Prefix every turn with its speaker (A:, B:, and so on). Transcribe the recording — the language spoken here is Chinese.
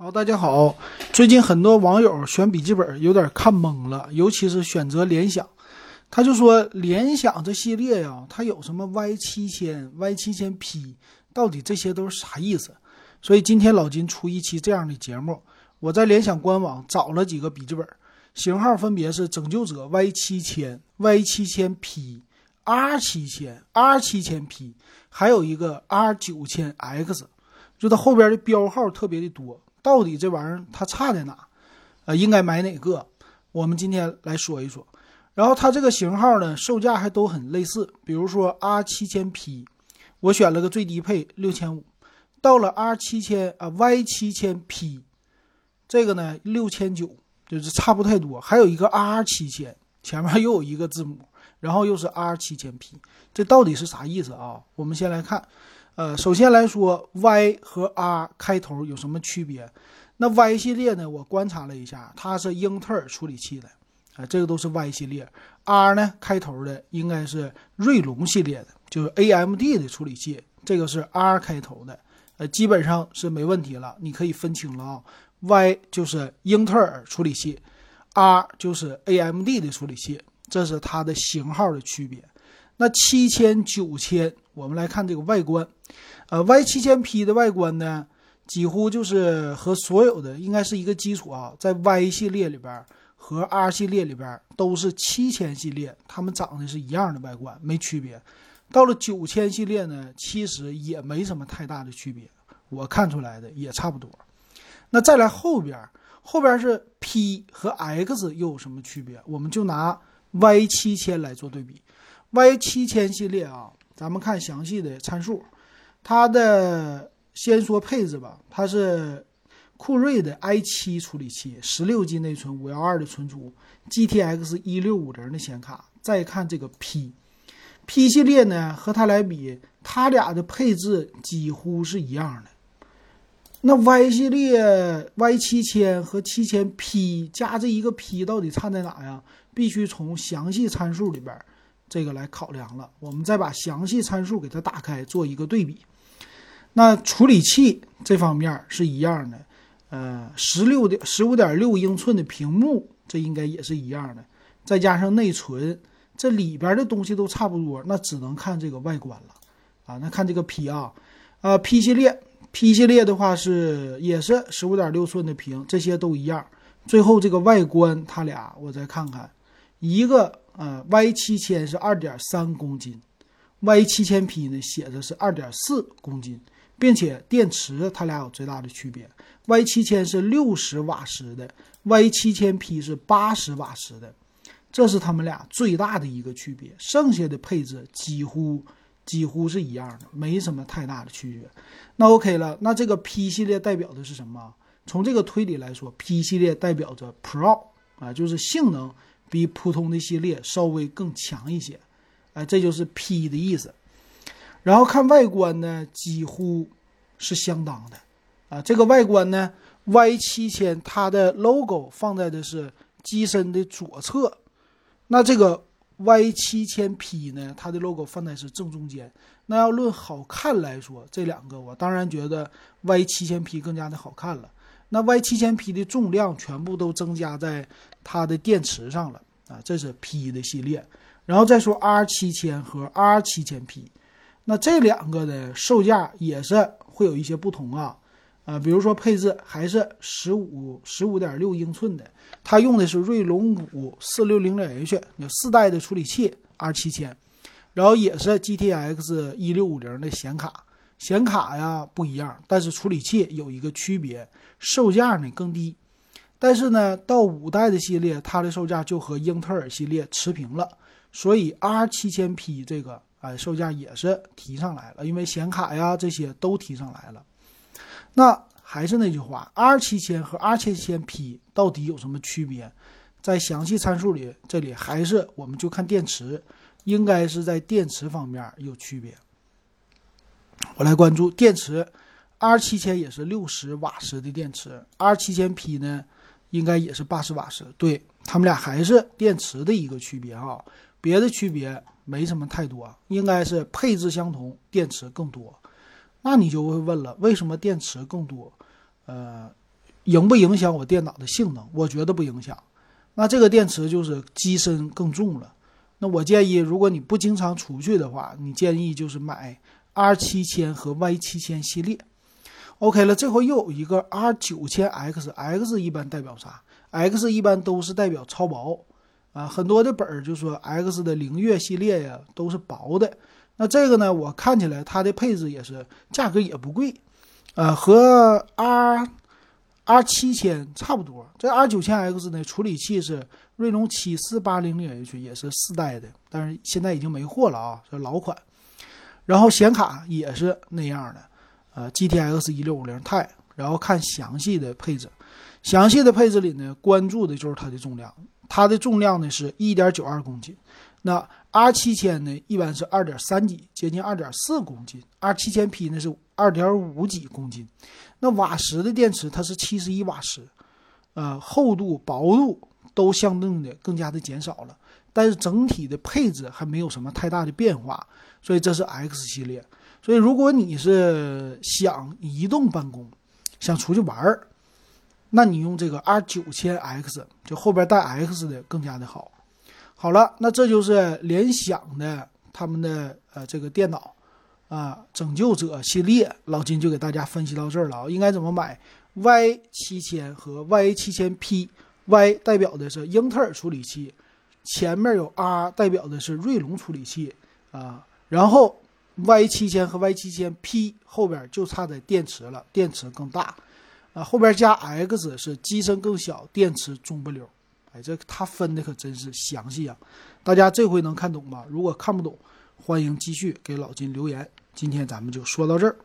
A: 好，大家好。最近很多网友选笔记本有点看懵了，尤其是选择联想。他就说联想这系列呀，它有什么 Y 七千、Y 七千 P，到底这些都是啥意思？所以今天老金出一期这样的节目，我在联想官网找了几个笔记本，型号分别是拯救者 Y 七千、Y 七千 P、R 七千、R 七千 P，还有一个 R 九千 X，就它后边的标号特别的多。到底这玩意儿它差在哪？呃，应该买哪个？我们今天来说一说。然后它这个型号呢，售价还都很类似。比如说 R 七千 P，我选了个最低配六千五。到了 R 七千啊 Y 七千 P，这个呢六千九，就是差不太多。还有一个 R 七千，前面又有一个字母，然后又是 R 七千 P，这到底是啥意思啊？我们先来看。呃，首先来说，Y 和 R 开头有什么区别？那 Y 系列呢？我观察了一下，它是英特尔处理器的，啊，这个都是 Y 系列。R 呢，开头的应该是锐龙系列的，就是 AMD 的处理器，这个是 R 开头的，呃，基本上是没问题了。你可以分清了啊，Y 就是英特尔处理器，R 就是 AMD 的处理器，这是它的型号的区别。那七千、九千，我们来看这个外观，呃，Y 七千 P 的外观呢，几乎就是和所有的应该是一个基础啊，在 Y 系列里边和 R 系列里边都是七千系列，它们长得是一样的外观，没区别。到了九千系列呢，其实也没什么太大的区别，我看出来的也差不多。那再来后边，后边是 P 和 X 又有什么区别？我们就拿 Y 七千来做对比。Y 七千系列啊，咱们看详细的参数。它的先说配置吧，它是酷睿的 i 七处理器，十六 G 内存，五幺二的存储，GTX 一六五零的显卡。再看这个 P，P 系列呢和它来比，它俩的配置几乎是一样的。那 Y 系列 Y 七千和七千 P 加这一个 P 到底差在哪呀？必须从详细参数里边。这个来考量了，我们再把详细参数给它打开，做一个对比。那处理器这方面是一样的，呃，十六点十五点六英寸的屏幕，这应该也是一样的。再加上内存，这里边的东西都差不多，那只能看这个外观了啊。那看这个 P 啊，呃，P 系列，P 系列的话是也是十五点六寸的屏，这些都一样。最后这个外观，它俩我再看看，一个。呃，Y 七千是二点三公斤，Y 七千 P 呢写的是二点四公斤，并且电池它俩有最大的区别，Y 七千是六十瓦时的，Y 七千 P 是八十瓦时的，这是他们俩最大的一个区别，剩下的配置几乎几乎是一样的，没什么太大的区别。那 OK 了，那这个 P 系列代表的是什么？从这个推理来说，P 系列代表着 Pro 啊，就是性能。比普通的系列稍微更强一些，哎，这就是 P 的意思。然后看外观呢，几乎是相当的，啊，这个外观呢，Y 七千它的 logo 放在的是机身的左侧，那这个 Y 七千 P 呢，它的 logo 放在是正中间。那要论好看来说，这两个我当然觉得 Y 七千 P 更加的好看了。那 Y 七千 P 的重量全部都增加在它的电池上了啊，这是 P 的系列。然后再说 R 七千和 R 七千 P，那这两个的售价也是会有一些不同啊。啊，比如说配置还是十五十五点六英寸的，它用的是锐龙五四六零零 H 有四代的处理器 R 七千，然后也是 GTX 一六五零的显卡。显卡呀不一样，但是处理器有一个区别，售价呢更低。但是呢，到五代的系列，它的售价就和英特尔系列持平了。所以 R 七千 P 这个哎，售价也是提上来了，因为显卡呀这些都提上来了。那还是那句话，R 七千和 R 七千 P 到底有什么区别？在详细参数里，这里还是我们就看电池，应该是在电池方面有区别。我来关注电池，R 七千也是六十瓦时的电池，R 七千 P 呢，应该也是八十瓦时。对他们俩还是电池的一个区别哈，别的区别没什么太多，应该是配置相同，电池更多。那你就会问了，为什么电池更多？呃，影不影响我电脑的性能？我觉得不影响。那这个电池就是机身更重了。那我建议，如果你不经常出去的话，你建议就是买 R 七千和 Y 七千系列。OK 了，这回又有一个 R 九千 X，X 一般代表啥？X 一般都是代表超薄啊，很多的本儿就说 X 的灵越系列呀都是薄的。那这个呢，我看起来它的配置也是价格也不贵，呃，和 R。R 七千差不多，这 R 九千 X 呢，处理器是锐龙七四八零零 H，也是四代的，但是现在已经没货了啊，是老款。然后显卡也是那样的，呃，GTX 一六五零 Ti。然后看详细的配置，详细的配置里呢，关注的就是它的重量，它的重量呢是一点九二公斤。那 R 七千呢，一般是二点三几，接近二点四公斤。R 七千 P 呢是二点五几公斤。那瓦时的电池它是七十一瓦时，呃，厚度、薄度都相应的更加的减少了，但是整体的配置还没有什么太大的变化。所以这是 X 系列。所以如果你是想移动办公，想出去玩儿，那你用这个 R 九千 X，就后边带 X 的更加的好。好了，那这就是联想的他们的呃这个电脑啊，拯救者系列，老金就给大家分析到这儿了啊，应该怎么买？Y 七千和 Y 七千 P Y 代表的是英特尔处理器，前面有 R 代表的是锐龙处理器啊，然后 Y 七千和 Y 七千 P 后边就差在电池了，电池更大啊，后边加 X 是机身更小，电池中不溜。哎，这他分的可真是详细啊！大家这回能看懂吗？如果看不懂，欢迎继续给老金留言。今天咱们就说到这儿。